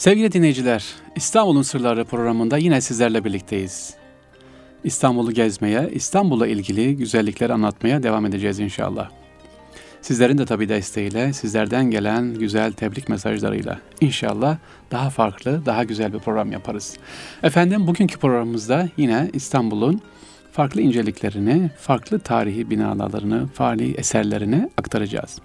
Sevgili dinleyiciler, İstanbul'un Sırları programında yine sizlerle birlikteyiz. İstanbul'u gezmeye, İstanbul'la ilgili güzellikleri anlatmaya devam edeceğiz inşallah. Sizlerin de tabii desteğiyle, sizlerden gelen güzel tebrik mesajlarıyla inşallah daha farklı, daha güzel bir program yaparız. Efendim bugünkü programımızda yine İstanbul'un farklı inceliklerini, farklı tarihi binalarını, farklı eserlerini aktaracağız.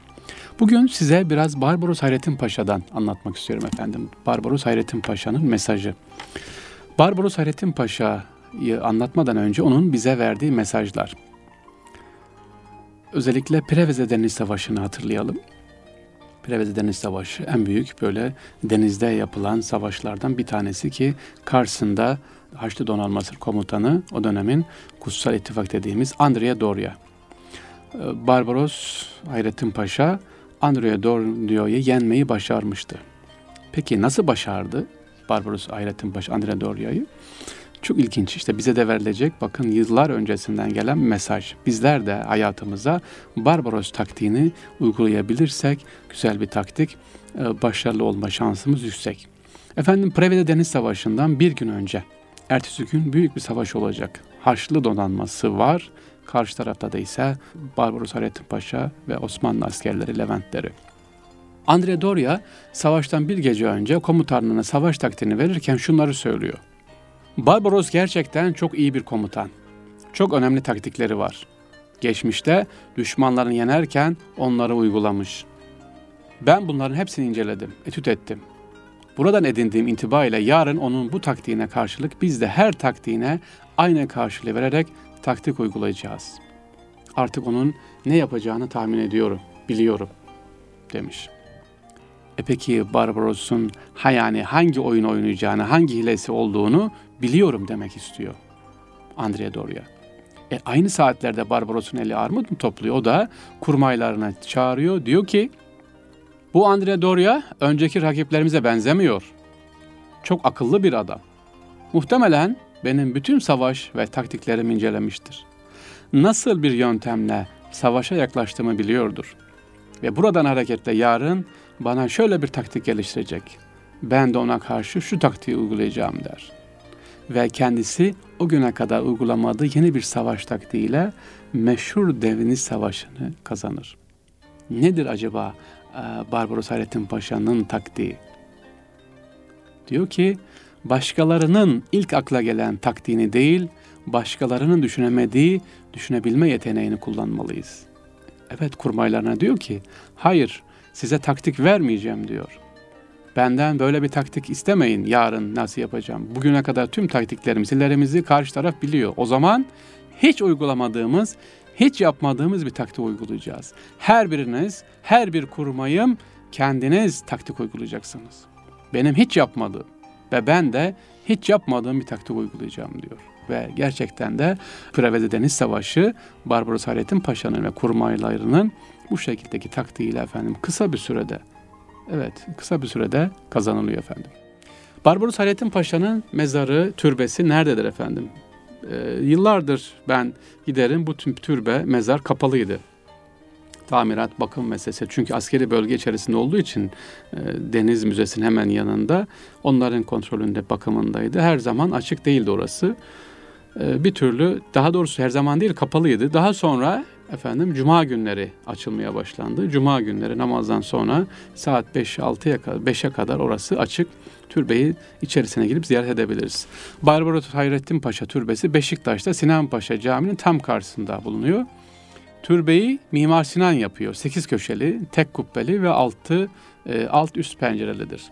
Bugün size biraz Barbaros Hayrettin Paşa'dan anlatmak istiyorum efendim. Barbaros Hayrettin Paşa'nın mesajı. Barbaros Hayrettin Paşa'yı anlatmadan önce onun bize verdiği mesajlar. Özellikle Preveze Deniz Savaşı'nı hatırlayalım. Preveze Deniz Savaşı en büyük böyle denizde yapılan savaşlardan bir tanesi ki karşısında Haçlı Donanması Komutanı o dönemin Kutsal İttifak dediğimiz Andrea Doria. Ee, Barbaros Hayrettin Paşa Andrea Doria'yı yenmeyi başarmıştı. Peki nasıl başardı Barbaros Hayrettin Paşa Andrea Doria'yı? Çok ilginç işte bize de verilecek bakın yıllar öncesinden gelen mesaj. Bizler de hayatımıza Barbaros taktiğini uygulayabilirsek güzel bir taktik, e, başarılı olma şansımız yüksek. Efendim Prevede Deniz Savaşı'ndan bir gün önce, ertesi gün büyük bir savaş olacak. Haçlı donanması var, karşı tarafta da ise Barbaros Hayrettin Paşa ve Osmanlı askerleri, Leventleri. Andre Doria savaştan bir gece önce komutanına savaş taktiğini verirken şunları söylüyor. Barbaros gerçekten çok iyi bir komutan. Çok önemli taktikleri var. Geçmişte düşmanlarını yenerken onları uygulamış. Ben bunların hepsini inceledim, etüt ettim. Buradan edindiğim intiba ile yarın onun bu taktiğine karşılık biz de her taktiğine aynı karşılığı vererek taktik uygulayacağız. Artık onun ne yapacağını tahmin ediyorum, biliyorum demiş. E peki Barbaros'un ha yani hangi oyun oynayacağını, hangi hilesi olduğunu biliyorum demek istiyor Andrea Doria. E aynı saatlerde Barbaros'un eli armut mu topluyor? O da kurmaylarına çağırıyor. Diyor ki bu Andrea Doria önceki rakiplerimize benzemiyor. Çok akıllı bir adam. Muhtemelen benim bütün savaş ve taktiklerimi incelemiştir. Nasıl bir yöntemle savaşa yaklaştığımı biliyordur. Ve buradan hareketle yarın bana şöyle bir taktik geliştirecek. Ben de ona karşı şu taktiği uygulayacağım der. Ve kendisi o güne kadar uygulamadığı yeni bir savaş taktiğiyle meşhur Deniz Savaşı'nı kazanır. Nedir acaba Barbaros Hayrettin Paşa'nın taktiği? Diyor ki başkalarının ilk akla gelen taktiğini değil, başkalarının düşünemediği düşünebilme yeteneğini kullanmalıyız. Evet kurmaylarına diyor ki, hayır size taktik vermeyeceğim diyor. Benden böyle bir taktik istemeyin yarın nasıl yapacağım. Bugüne kadar tüm taktiklerimizi, hillerimizi karşı taraf biliyor. O zaman hiç uygulamadığımız, hiç yapmadığımız bir taktik uygulayacağız. Her biriniz, her bir kurmayım kendiniz taktik uygulayacaksınız. Benim hiç yapmadığım ve ben de hiç yapmadığım bir taktik uygulayacağım diyor. Ve gerçekten de Preveze Deniz Savaşı Barbaros Hayrettin Paşa'nın ve kurmaylarının bu şekildeki taktiğiyle efendim kısa bir sürede evet kısa bir sürede kazanılıyor efendim. Barbaros Hayrettin Paşa'nın mezarı, türbesi nerededir efendim? Ee, yıllardır ben giderim bu tüm türbe, mezar kapalıydı. Tamirat, bakım meselesi. Çünkü askeri bölge içerisinde olduğu için e, Deniz Müzesi'nin hemen yanında onların kontrolünde, bakımındaydı. Her zaman açık değildi orası. E, bir türlü, daha doğrusu her zaman değil kapalıydı. Daha sonra efendim cuma günleri açılmaya başlandı. Cuma günleri namazdan sonra saat 5-6'ya kadar 5'e kadar orası açık. Türbeyi içerisine girip ziyaret edebiliriz. Barbaros Hayrettin Paşa Türbesi Beşiktaş'ta Sinan Paşa Camii'nin tam karşısında bulunuyor. Türbeyi Mimar Sinan yapıyor. Sekiz köşeli, tek kubbeli ve altı e, alt üst pencerelidir.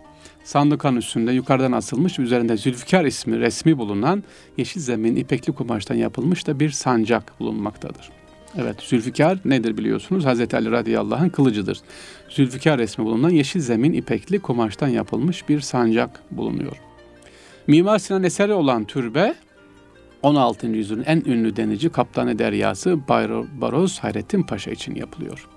Sandıkan üstünde yukarıdan asılmış üzerinde Zülfikar ismi resmi bulunan yeşil zemin ipekli kumaştan yapılmış da bir sancak bulunmaktadır. Evet Zülfikar nedir biliyorsunuz? Hazreti Ali radıyallahu kılıcıdır. Zülfikar resmi bulunan yeşil zemin ipekli kumaştan yapılmış bir sancak bulunuyor. Mimar Sinan eseri olan türbe 16. yüzyılın en ünlü denici Kaptanı Deryası Baroz Hayrettin Paşa için yapılıyor.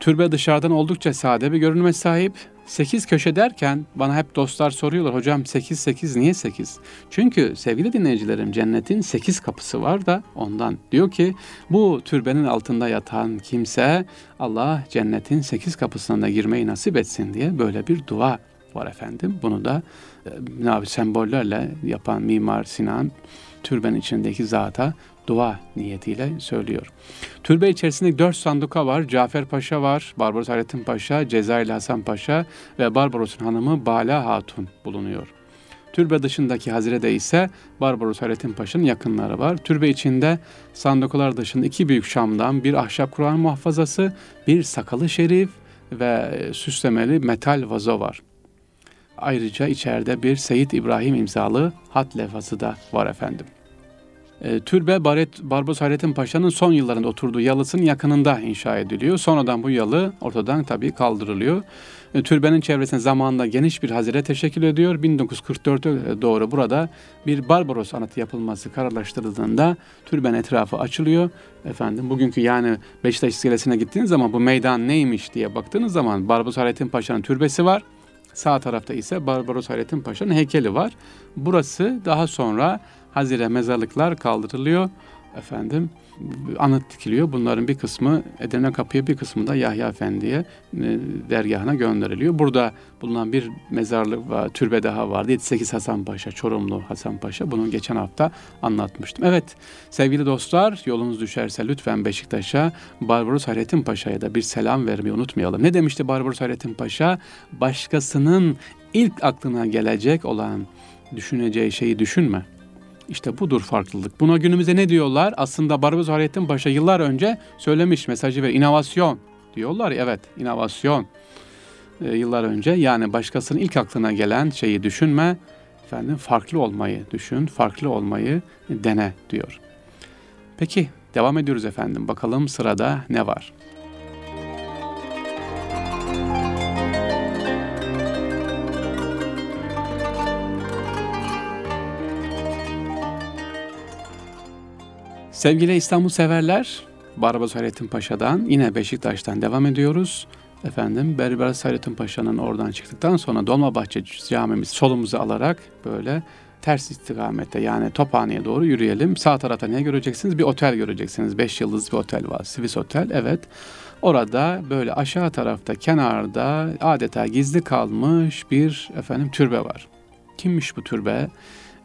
Türbe dışarıdan oldukça sade bir görünüme sahip. Sekiz köşe derken bana hep dostlar soruyorlar hocam sekiz sekiz niye sekiz? Çünkü sevgili dinleyicilerim cennetin sekiz kapısı var da ondan. Diyor ki bu türbenin altında yatan kimse Allah cennetin sekiz kapısına da girmeyi nasip etsin diye böyle bir dua var efendim. Bunu da e, sembollerle yapan Mimar Sinan türbenin içindeki zata dua niyetiyle söylüyor. Türbe içerisinde dört sanduka var. Cafer Paşa var, Barbaros Hayrettin Paşa, Cezayirli Hasan Paşa ve Barbaros'un hanımı Bala Hatun bulunuyor. Türbe dışındaki hazirede ise Barbaros Hayrettin Paşa'nın yakınları var. Türbe içinde sandukalar dışında iki büyük şamdan, bir ahşap Kur'an muhafazası, bir sakalı şerif ve süslemeli metal vazo var. Ayrıca içeride bir Seyit İbrahim imzalı hat levhası da var efendim. E, türbe Baret, Barbaros Hayrettin Paşa'nın son yıllarında oturduğu yalısının yakınında inşa ediliyor. Sonradan bu yalı ortadan tabii kaldırılıyor. E, türbenin çevresinde zamanında geniş bir hazire teşekkül ediyor. 1944'e doğru burada bir Barbaros anıtı yapılması kararlaştırıldığında türbenin etrafı açılıyor. Efendim bugünkü yani Beşiktaş iskelesine gittiğiniz zaman bu meydan neymiş diye baktığınız zaman Barbaros Hayrettin Paşa'nın türbesi var. Sağ tarafta ise Barbaros Hayrettin Paşa'nın heykeli var. Burası daha sonra Hazire mezarlıklar kaldırılıyor. Efendim anıt dikiliyor. Bunların bir kısmı Edirne Kapı'ya bir kısmı da Yahya Efendi'ye e, dergahına gönderiliyor. Burada bulunan bir mezarlık var, türbe daha vardı. 78 Hasan Paşa, Çorumlu Hasan Paşa. Bunu geçen hafta anlatmıştım. Evet sevgili dostlar yolunuz düşerse lütfen Beşiktaş'a Barbaros Hayrettin Paşa'ya da bir selam vermeyi unutmayalım. Ne demişti Barbaros Hayrettin Paşa? Başkasının ilk aklına gelecek olan düşüneceği şeyi düşünme işte budur farklılık. Buna günümüzde ne diyorlar? Aslında Barbaros Hayrettin Paşa yıllar önce söylemiş mesajı ve inovasyon diyorlar evet inovasyon e, yıllar önce yani başkasının ilk aklına gelen şeyi düşünme efendim farklı olmayı düşün farklı olmayı dene diyor. Peki devam ediyoruz efendim bakalım sırada ne var? Sevgili İstanbul severler, Barbaros Hayrettin Paşa'dan yine Beşiktaş'tan devam ediyoruz. Efendim Berber Hayrettin Paşa'nın oradan çıktıktan sonra Dolmabahçe camimiz solumuzu alarak böyle ters istikamette yani Tophane'ye doğru yürüyelim. Sağ tarafta ne göreceksiniz? Bir otel göreceksiniz. Beş yıldız bir otel var. Swiss Otel. Evet. Orada böyle aşağı tarafta kenarda adeta gizli kalmış bir efendim türbe var. Kimmiş bu türbe?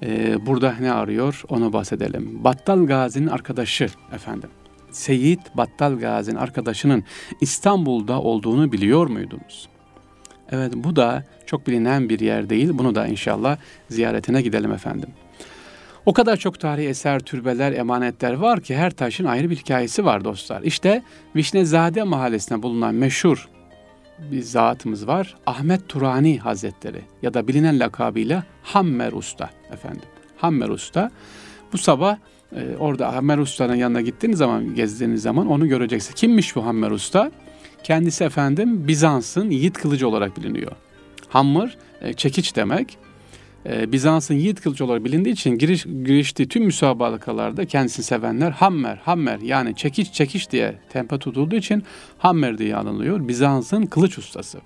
Ee, burada ne arıyor onu bahsedelim. Battal Gazi'nin arkadaşı efendim. Seyit Battal Gazi'nin arkadaşının İstanbul'da olduğunu biliyor muydunuz? Evet bu da çok bilinen bir yer değil. Bunu da inşallah ziyaretine gidelim efendim. O kadar çok tarihi eser, türbeler, emanetler var ki her taşın ayrı bir hikayesi var dostlar. İşte Vişnezade mahallesinde bulunan meşhur bir zatımız var. Ahmet Turani Hazretleri ya da bilinen lakabıyla Hammer Usta efendim. Hammer Usta. Bu sabah e, orada Hammer Usta'nın yanına gittiğiniz zaman, gezdiğiniz zaman onu göreceksiniz. Kimmiş bu Hammer Usta? Kendisi efendim Bizans'ın yiğit kılıcı olarak biliniyor. Hammer e, çekiç demek e, Bizans'ın yiğit kılıcı olarak bilindiği için giriş, giriştiği tüm müsabakalarda kendisini sevenler Hammer, Hammer yani çekiç çekiç diye tempe tutulduğu için Hammer diye anılıyor. Bizans'ın kılıç ustası.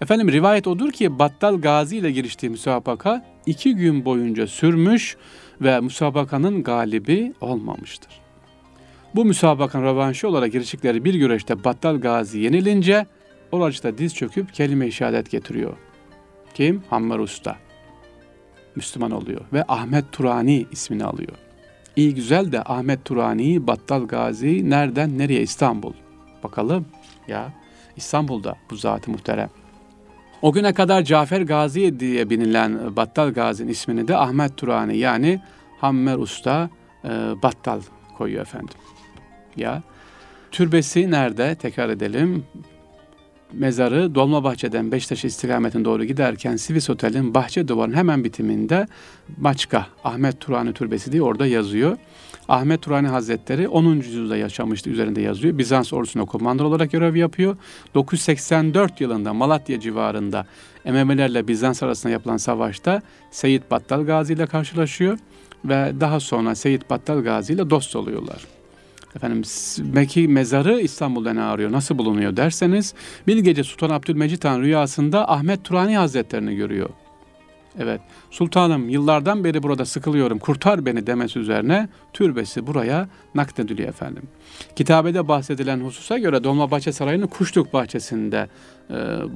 Efendim rivayet odur ki Battal Gazi ile giriştiği müsabaka iki gün boyunca sürmüş ve müsabakanın galibi olmamıştır. Bu müsabakanın rövanşı olarak giriştikleri bir güreşte Battal Gazi yenilince oracıda diz çöküp kelime-i şehadet getiriyor. Kim? Hammer Usta. Müslüman oluyor ve Ahmet Turani ismini alıyor. İyi güzel de Ahmet Turani, Battal Gazi nereden nereye İstanbul? Bakalım ya İstanbul'da bu zat muhterem. O güne kadar Cafer Gazi diye bilinen Battal Gazi'nin ismini de Ahmet Turani yani Hammer Usta e, Battal koyuyor efendim. Ya türbesi nerede? Tekrar edelim mezarı Dolmabahçe'den Beşiktaş istikametine doğru giderken Sivis Otel'in bahçe duvarının hemen bitiminde Maçka Ahmet Turani Türbesi diye orada yazıyor. Ahmet Turani Hazretleri 10. yüzyılda yaşamıştı üzerinde yazıyor. Bizans ordusuna komandör olarak görev yapıyor. 984 yılında Malatya civarında Emevilerle Bizans arasında yapılan savaşta Seyit Battal Gazi ile karşılaşıyor ve daha sonra Seyit Battal Gazi ile dost oluyorlar. Efendim Mekki mezarı İstanbul'da ne arıyor, nasıl bulunuyor derseniz bir gece Sultan Abdülmecit Han rüyasında Ahmet Turani Hazretlerini görüyor. Evet. Sultanım yıllardan beri burada sıkılıyorum. Kurtar beni demesi üzerine türbesi buraya naklediliyor efendim. Kitabede bahsedilen hususa göre Dolmabahçe Sarayı'nın Kuşluk Bahçesi'nde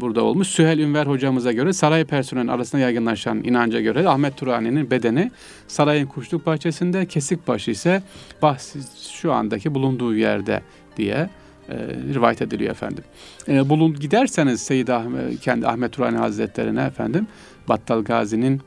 burada olmuş. Süheyl Ünver hocamıza göre saray personelinin arasında yaygınlaşan inanca göre Ahmet Turani'nin bedeni sarayın Kuşluk Bahçesi'nde, Kesikbaşı ise bahs şu andaki bulunduğu yerde diye e, rivayet ediliyor efendim. E, bulun giderseniz Seyyid Ahmet, kendi Ahmet Turani Hazretlerine efendim Battal Gazi'nin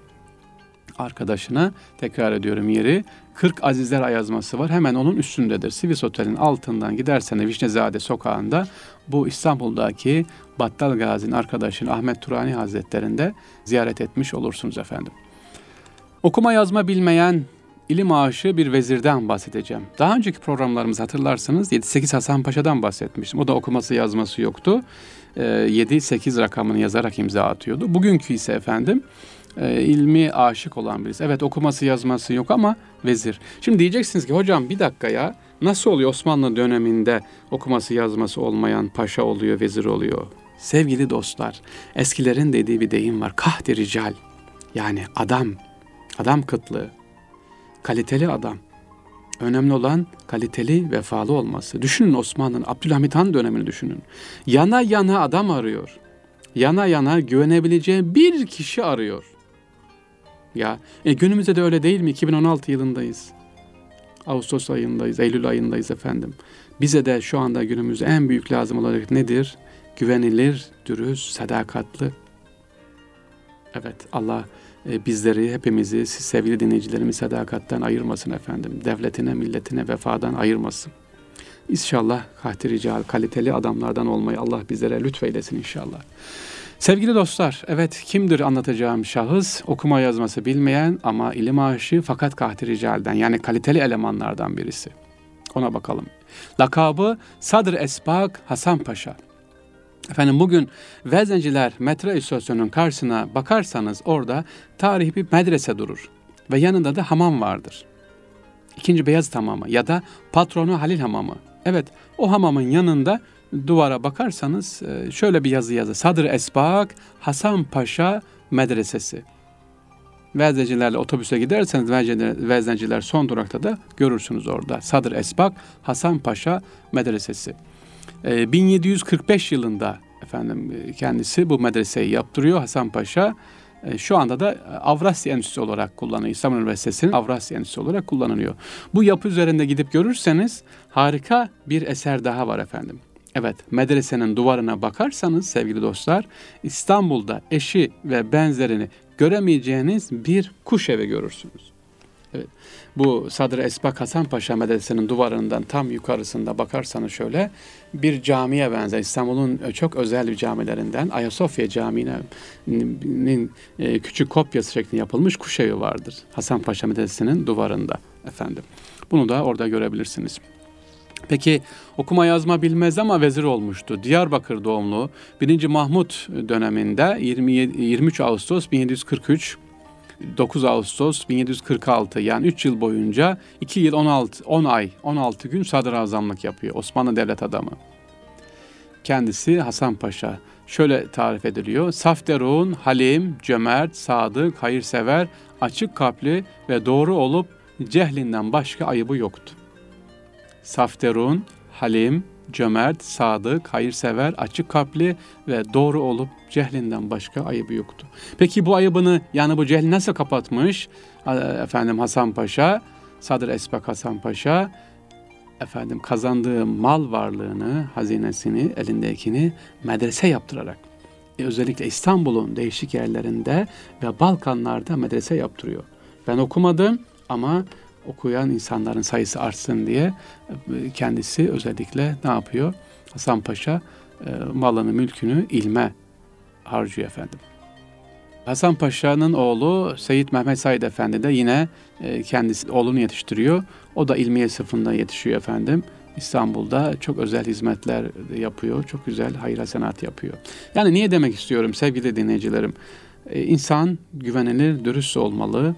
arkadaşına tekrar ediyorum yeri 40 Azizler Ayazması var. Hemen onun üstündedir. Sivis Otel'in altından giderseniz Vişnezade sokağında bu İstanbul'daki Battal Gazi'nin arkadaşını Ahmet Turani Hazretlerinde ziyaret etmiş olursunuz efendim. Okuma yazma bilmeyen ilim aşığı bir vezirden bahsedeceğim. Daha önceki programlarımızı hatırlarsınız 7-8 Hasan Paşa'dan bahsetmiştim. O da okuması yazması yoktu. 7-8 ee, rakamını yazarak imza atıyordu. Bugünkü ise efendim e, ilmi aşık olan birisi. Evet okuması yazması yok ama vezir. Şimdi diyeceksiniz ki hocam bir dakika ya nasıl oluyor Osmanlı döneminde okuması yazması olmayan paşa oluyor, vezir oluyor? Sevgili dostlar, eskilerin dediği bir deyim var. Kahdi rical. Yani adam, adam kıtlığı, kaliteli adam. Önemli olan kaliteli, vefalı olması. Düşünün Osmanlı'nın Abdülhamit Han dönemini düşünün. Yana yana adam arıyor. Yana yana güvenebileceği bir kişi arıyor. Ya e, günümüzde de öyle değil mi? 2016 yılındayız. Ağustos ayındayız, Eylül ayındayız efendim. Bize de şu anda günümüzde en büyük lazım olarak nedir? Güvenilir, dürüst, sadakatli. Evet Allah e, bizleri, hepimizi, siz sevgili dinleyicilerimi sadakatten ayırmasın efendim. Devletine, milletine vefadan ayırmasın. İnşallah kahti rical, kaliteli adamlardan olmayı Allah bizlere lütfeylesin inşallah. Sevgili dostlar, evet kimdir anlatacağım şahıs? Okuma yazması bilmeyen ama ilim aşığı fakat kahti ricalden yani kaliteli elemanlardan birisi. Ona bakalım. Lakabı Sadr Esbak Hasan Paşa. Efendim bugün Vezenciler metro istasyonunun karşısına bakarsanız orada tarihi bir medrese durur. Ve yanında da hamam vardır. İkinci Beyaz Hamamı ya da patronu Halil Hamamı. Evet o hamamın yanında duvara bakarsanız e, şöyle bir yazı yazı. Sadr Esbak Hasan Paşa Medresesi. Vezecilerle otobüse giderseniz vezeciler son durakta da görürsünüz orada. Sadr Esbak Hasan Paşa Medresesi. 1745 ee, yılında efendim e, kendisi bu medreseyi yaptırıyor Hasan Paşa. Şu anda da Avrasya Enstitüsü olarak kullanılıyor. İstanbul Üniversitesi'nin Avrasya Enstitüsü olarak kullanılıyor. Bu yapı üzerinde gidip görürseniz harika bir eser daha var efendim. Evet, medresenin duvarına bakarsanız sevgili dostlar, İstanbul'da eşi ve benzerini göremeyeceğiniz bir kuş evi görürsünüz. Evet. Bu Sadr Esbak Hasan Paşa Medresesi'nin duvarından tam yukarısında bakarsanız şöyle bir camiye benzer. İstanbul'un çok özel bir camilerinden Ayasofya Camii'nin e, küçük kopyası şeklinde yapılmış kuş evi vardır. Hasan Paşa Medresesi'nin duvarında efendim. Bunu da orada görebilirsiniz. Peki okuma yazma bilmez ama vezir olmuştu. Diyarbakır doğumlu 1. Mahmut döneminde 27, 23 Ağustos 1743 9 Ağustos 1746 yani 3 yıl boyunca 2 yıl 16 10 ay 16 gün sadrazamlık yapıyor Osmanlı devlet adamı. Kendisi Hasan Paşa. Şöyle tarif ediliyor. Safterun, halim, cömert, sadık, hayırsever, açık kalpli ve doğru olup cehlinden başka ayıbı yoktu. Safterun, halim, cömert, sadık, hayırsever, açık kalpli ve doğru olup cehlinden başka ayıbı yoktu. Peki bu ayıbını yani bu cehli nasıl kapatmış? Efendim Hasan Paşa, Sadır Esbak Hasan Paşa efendim kazandığı mal varlığını, hazinesini, elindekini medrese yaptırarak e, özellikle İstanbul'un değişik yerlerinde ve Balkanlarda medrese yaptırıyor. Ben okumadım ama okuyan insanların sayısı artsın diye e, kendisi özellikle ne yapıyor? Hasan Paşa e, malını, mülkünü ilme harcıyor efendim. Hasan Paşa'nın oğlu Seyit Mehmet Said Efendi de yine e, kendisi oğlunu yetiştiriyor. O da ilmiye sınıfında yetişiyor efendim. İstanbul'da çok özel hizmetler yapıyor. Çok güzel hayır hasenat yapıyor. Yani niye demek istiyorum sevgili dinleyicilerim? İnsan güvenilir, dürüst olmalı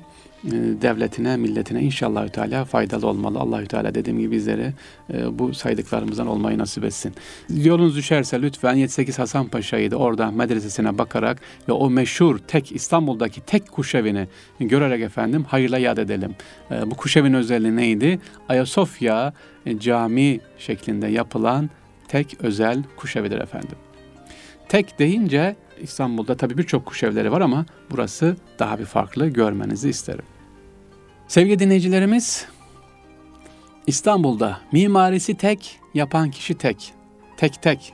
devletine, milletine inşallah Teala faydalı olmalı. Allahü Teala dediğim gibi bizlere e, bu saydıklarımızdan olmayı nasip etsin. Yolunuz düşerse lütfen 78 Hasan Paşa'yı da orada medresesine bakarak ve o meşhur tek İstanbul'daki tek kuşevini görerek efendim hayırla yad edelim. E, bu kuşevin özelliği neydi? Ayasofya e, cami şeklinde yapılan tek özel kuşevidir efendim. Tek deyince İstanbul'da tabii birçok kuş evleri var ama burası daha bir farklı görmenizi isterim. Sevgili dinleyicilerimiz, İstanbul'da mimarisi tek, yapan kişi tek. Tek tek.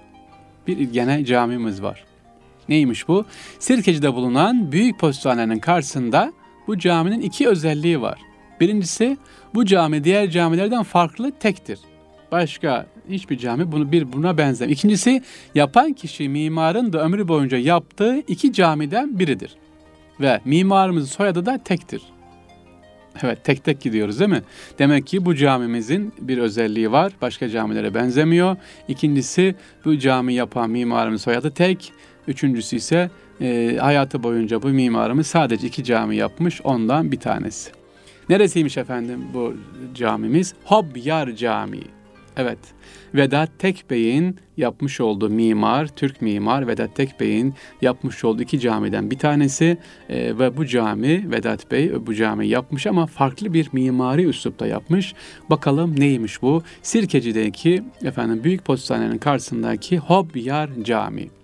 Bir gene camimiz var. Neymiş bu? Sirkeci'de bulunan Büyük Postanenin karşısında bu caminin iki özelliği var. Birincisi bu cami diğer camilerden farklı tektir. Başka hiçbir cami bunu bir buna benzemiyor. İkincisi yapan kişi mimarın da ömrü boyunca yaptığı iki camiden biridir. Ve mimarımızın soyadı da tektir. Evet tek tek gidiyoruz değil mi? Demek ki bu camimizin bir özelliği var. Başka camilere benzemiyor. İkincisi bu cami yapan mimarımız soyadı tek. Üçüncüsü ise e, hayatı boyunca bu mimarımız sadece iki cami yapmış. Ondan bir tanesi. Neresiymiş efendim bu camimiz? Hobyar Camii. Evet. Vedat Tekbey'in yapmış olduğu mimar, Türk mimar Vedat Tekbey'in yapmış olduğu iki camiden bir tanesi e, ve bu cami Vedat Bey bu cami yapmış ama farklı bir mimari üslupta yapmış. Bakalım neymiş bu? Sirkeci'deki efendim Büyük Postanenin karşısındaki Hobyar Camii.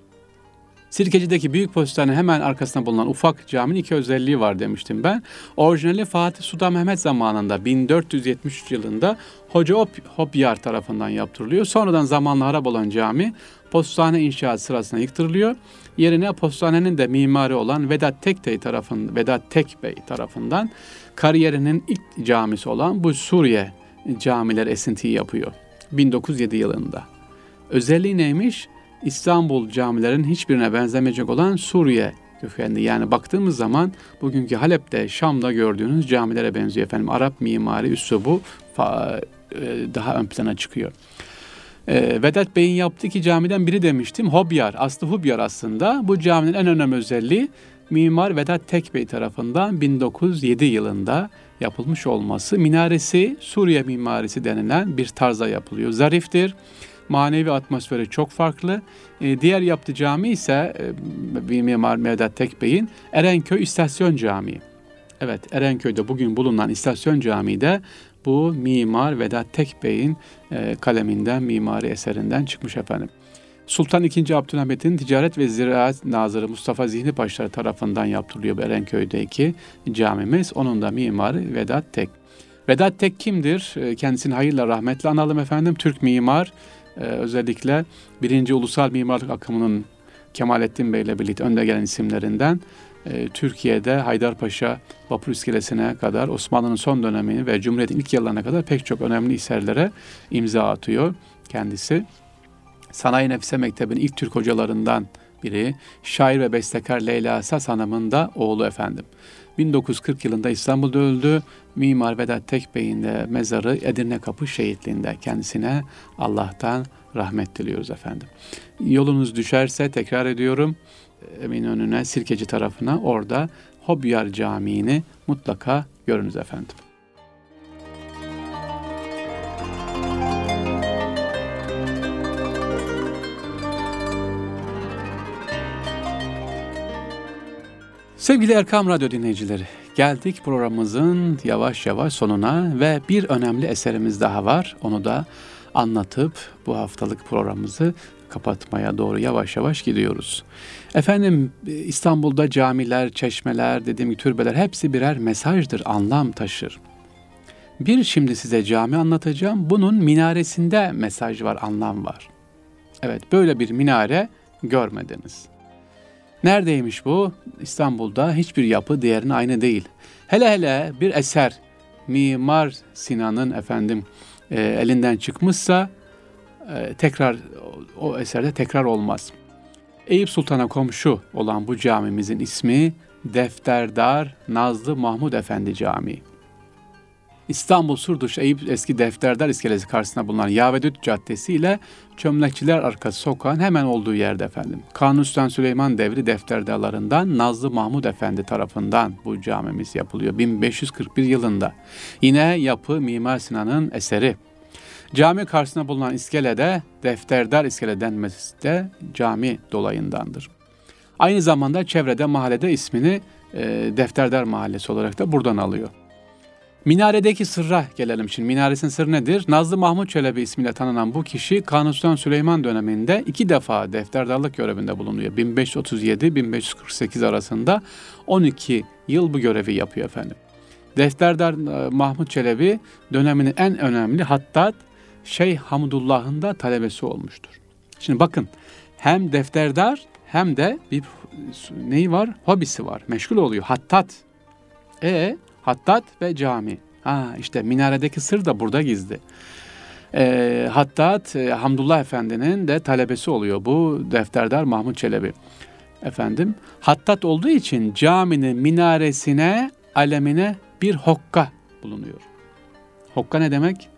Sirkeci'deki büyük postane hemen arkasında bulunan ufak caminin iki özelliği var demiştim ben. Orijinali Fatih Sultan Mehmet zamanında 1473 yılında Hoca Hop, Hopyar tarafından yaptırılıyor. Sonradan zamanla harap olan cami postane inşaat sırasında yıktırılıyor. Yerine postanenin de mimarı olan Vedat Tekbey tarafından Vedat Tekbey tarafından kariyerinin ilk camisi olan bu Suriye camiler esintiyi yapıyor. 1907 yılında. Özelliği neymiş? İstanbul camilerin hiçbirine benzemeyecek olan Suriye kökenli. Yani baktığımız zaman bugünkü Halep'te, Şam'da gördüğünüz camilere benziyor efendim. Arap mimari üslubu e, daha ön plana çıkıyor. E, Vedat Bey'in yaptığı iki camiden biri demiştim. Hobyar, aslı Hubyar aslında. Bu caminin en önemli özelliği Mimar Vedat Tekbey tarafından 1907 yılında yapılmış olması. Minaresi Suriye mimarisi denilen bir tarza yapılıyor. Zariftir manevi atmosferi çok farklı. E, diğer yaptığı cami ise e, Mimar Mevdat Tekbey'in Erenköy İstasyon Camii. Evet Erenköy'de bugün bulunan İstasyon Camii de bu mimar Vedat Tekbey'in e, kaleminden, mimari eserinden çıkmış efendim. Sultan II. Abdülhamit'in Ticaret ve Ziraat Nazırı Mustafa Zihni Paşaları tarafından yaptırılıyor Erenköy'deki camimiz. Onun da mimarı Vedat Tek. Vedat Tek kimdir? E, kendisini hayırla rahmetle analım efendim. Türk mimar, e, özellikle birinci ulusal mimarlık akımının Kemalettin Bey ile birlikte önde gelen isimlerinden e, Türkiye'de Haydarpaşa vapur iskelesine kadar Osmanlı'nın son dönemi ve Cumhuriyet'in ilk yıllarına kadar pek çok önemli eserlere imza atıyor kendisi. Sanayi Nefise Mektebi'nin ilk Türk hocalarından biri. Şair ve bestekar Leyla Sas Hanım'ın da oğlu efendim. 1940 yılında İstanbul'da öldü. Mimar Vedat Tekbey'in de mezarı Edirne Kapı şehitliğinde. Kendisine Allah'tan rahmet diliyoruz efendim. Yolunuz düşerse tekrar ediyorum Eminönü'ne, Sirkeci tarafına orada Hobyar Camii'ni mutlaka görünüz efendim. Sevgili Erkam Radyo dinleyicileri, geldik programımızın yavaş yavaş sonuna ve bir önemli eserimiz daha var. Onu da anlatıp bu haftalık programımızı kapatmaya doğru yavaş yavaş gidiyoruz. Efendim İstanbul'da camiler, çeşmeler, dediğim gibi türbeler hepsi birer mesajdır, anlam taşır. Bir şimdi size cami anlatacağım. Bunun minaresinde mesaj var, anlam var. Evet böyle bir minare görmediniz. Neredeymiş bu? İstanbul'da hiçbir yapı diğerine aynı değil. Hele hele bir eser Mimar Sinan'ın efendim e, elinden çıkmışsa e, tekrar o eserde tekrar olmaz. Eyüp Sultan'a komşu olan bu camimizin ismi Defterdar Nazlı Mahmud Efendi Camii. İstanbul Surduş Eyüp eski defterdar iskelesi karşısında bulunan Yavedüt Caddesi ile Çömlekçiler Arkası sokağın hemen olduğu yerde efendim. Kanuni Sultan Süleyman devri defterdarlarından Nazlı Mahmud Efendi tarafından bu camimiz yapılıyor 1541 yılında. Yine yapı Mimar Sinan'ın eseri. Cami karşısında bulunan iskelede defterdar iskele denmesi de cami dolayındandır. Aynı zamanda çevrede mahallede ismini e, Defterdar Mahallesi olarak da buradan alıyor. Minaredeki sırra gelelim şimdi. Minaresinin sırrı nedir? Nazlı Mahmut Çelebi ismiyle tanınan bu kişi Kanuni Süleyman döneminde iki defa defterdarlık görevinde bulunuyor. 1537-1548 arasında 12 yıl bu görevi yapıyor efendim. Defterdar e, Mahmut Çelebi döneminin en önemli Hattat Şeyh Hamdullah'ın da talebesi olmuştur. Şimdi bakın hem defterdar hem de bir neyi var? Hobisi var. Meşgul oluyor. Hattat. E Hattat ve cami. Ha işte minaredeki sır da burada gizli. E, Hattat Hamdullah Efendi'nin de talebesi oluyor bu defterdar Mahmut Çelebi. Efendim Hattat olduğu için caminin minaresine alemine bir hokka bulunuyor. Hokka ne demek?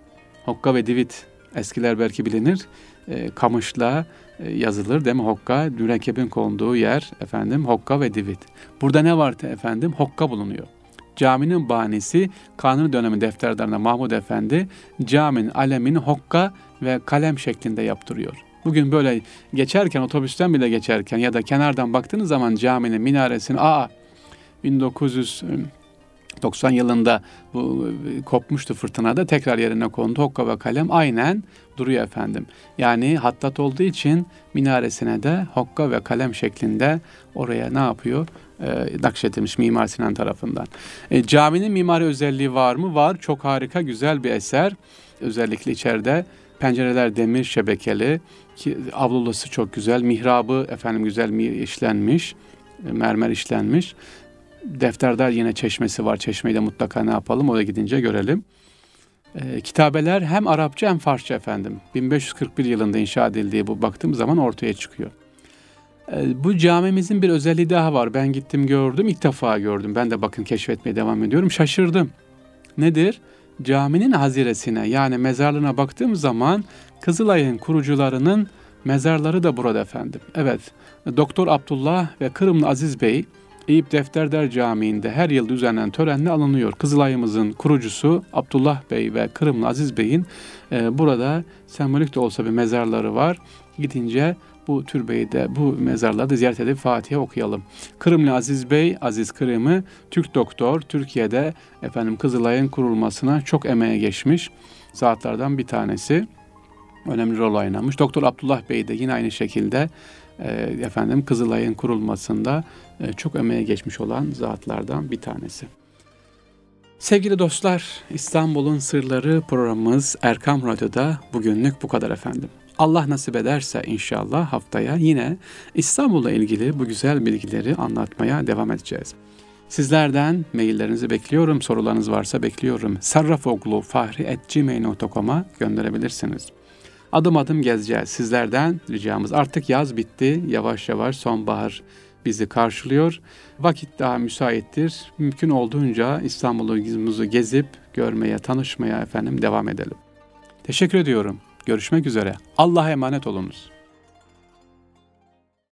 Hokka ve divit. Eskiler belki bilinir. E, kamışla e, yazılır değil mi? Hokka, mürekkebin konduğu yer efendim Hokka ve divit. Burada ne var efendim? Hokka bulunuyor. Caminin banisi Kanuni dönemi defterdarına Mahmud Efendi caminin alemini hokka ve kalem şeklinde yaptırıyor. Bugün böyle geçerken otobüsten bile geçerken ya da kenardan baktığınız zaman caminin minaresini aa 1900 90 yılında bu e, kopmuştu fırtınada tekrar yerine kondu. Hokka ve kalem aynen duruyor efendim. Yani hattat olduğu için minaresine de hokka ve kalem şeklinde oraya ne yapıyor? E, nakşedilmiş Mimar Sinan tarafından. E, caminin mimari özelliği var mı? Var. Çok harika, güzel bir eser. Özellikle içeride pencereler demir şebekeli ki avlusu çok güzel. Mihrabı efendim güzel işlenmiş, e, mermer işlenmiş. Defterdar yine çeşmesi var. Çeşmeyi de mutlaka ne yapalım? Oraya gidince görelim. E, kitabeler hem Arapça hem Farsça efendim. 1541 yılında inşa edildiği bu baktığım zaman ortaya çıkıyor. E, bu camimizin bir özelliği daha var. Ben gittim gördüm. ilk defa gördüm. Ben de bakın keşfetmeye devam ediyorum. Şaşırdım. Nedir? Caminin haziresine yani mezarlığına baktığım zaman Kızılay'ın kurucularının mezarları da burada efendim. Evet, Doktor Abdullah ve Kırımlı Aziz Bey Eyüp Defterdar Camii'nde her yıl düzenlenen törenle alınıyor. Kızılay'ımızın kurucusu Abdullah Bey ve Kırımlı Aziz Bey'in e, burada sembolik de olsa bir mezarları var. Gidince bu türbeyi de bu mezarları ziyaret edip Fatiha okuyalım. Kırımlı Aziz Bey, Aziz Kırım'ı Türk doktor, Türkiye'de efendim Kızılay'ın kurulmasına çok emeğe geçmiş zatlardan bir tanesi. Önemli rol oynamış. Doktor Abdullah Bey de yine aynı şekilde efendim Kızılay'ın kurulmasında e, çok emeğe geçmiş olan zatlardan bir tanesi. Sevgili dostlar, İstanbul'un Sırları programımız Erkam Radyo'da bugünlük bu kadar efendim. Allah nasip ederse inşallah haftaya yine İstanbul'la ilgili bu güzel bilgileri anlatmaya devam edeceğiz. Sizlerden maillerinizi bekliyorum. Sorularınız varsa bekliyorum. sarrafoglu.fahri.gmail.com'a gönderebilirsiniz. Adım adım gezeceğiz. Sizlerden ricamız artık yaz bitti. Yavaş yavaş sonbahar bizi karşılıyor. Vakit daha müsaittir. Mümkün olduğunca İstanbul'umuzu gezip görmeye, tanışmaya efendim devam edelim. Teşekkür ediyorum. Görüşmek üzere. Allah'a emanet olunuz.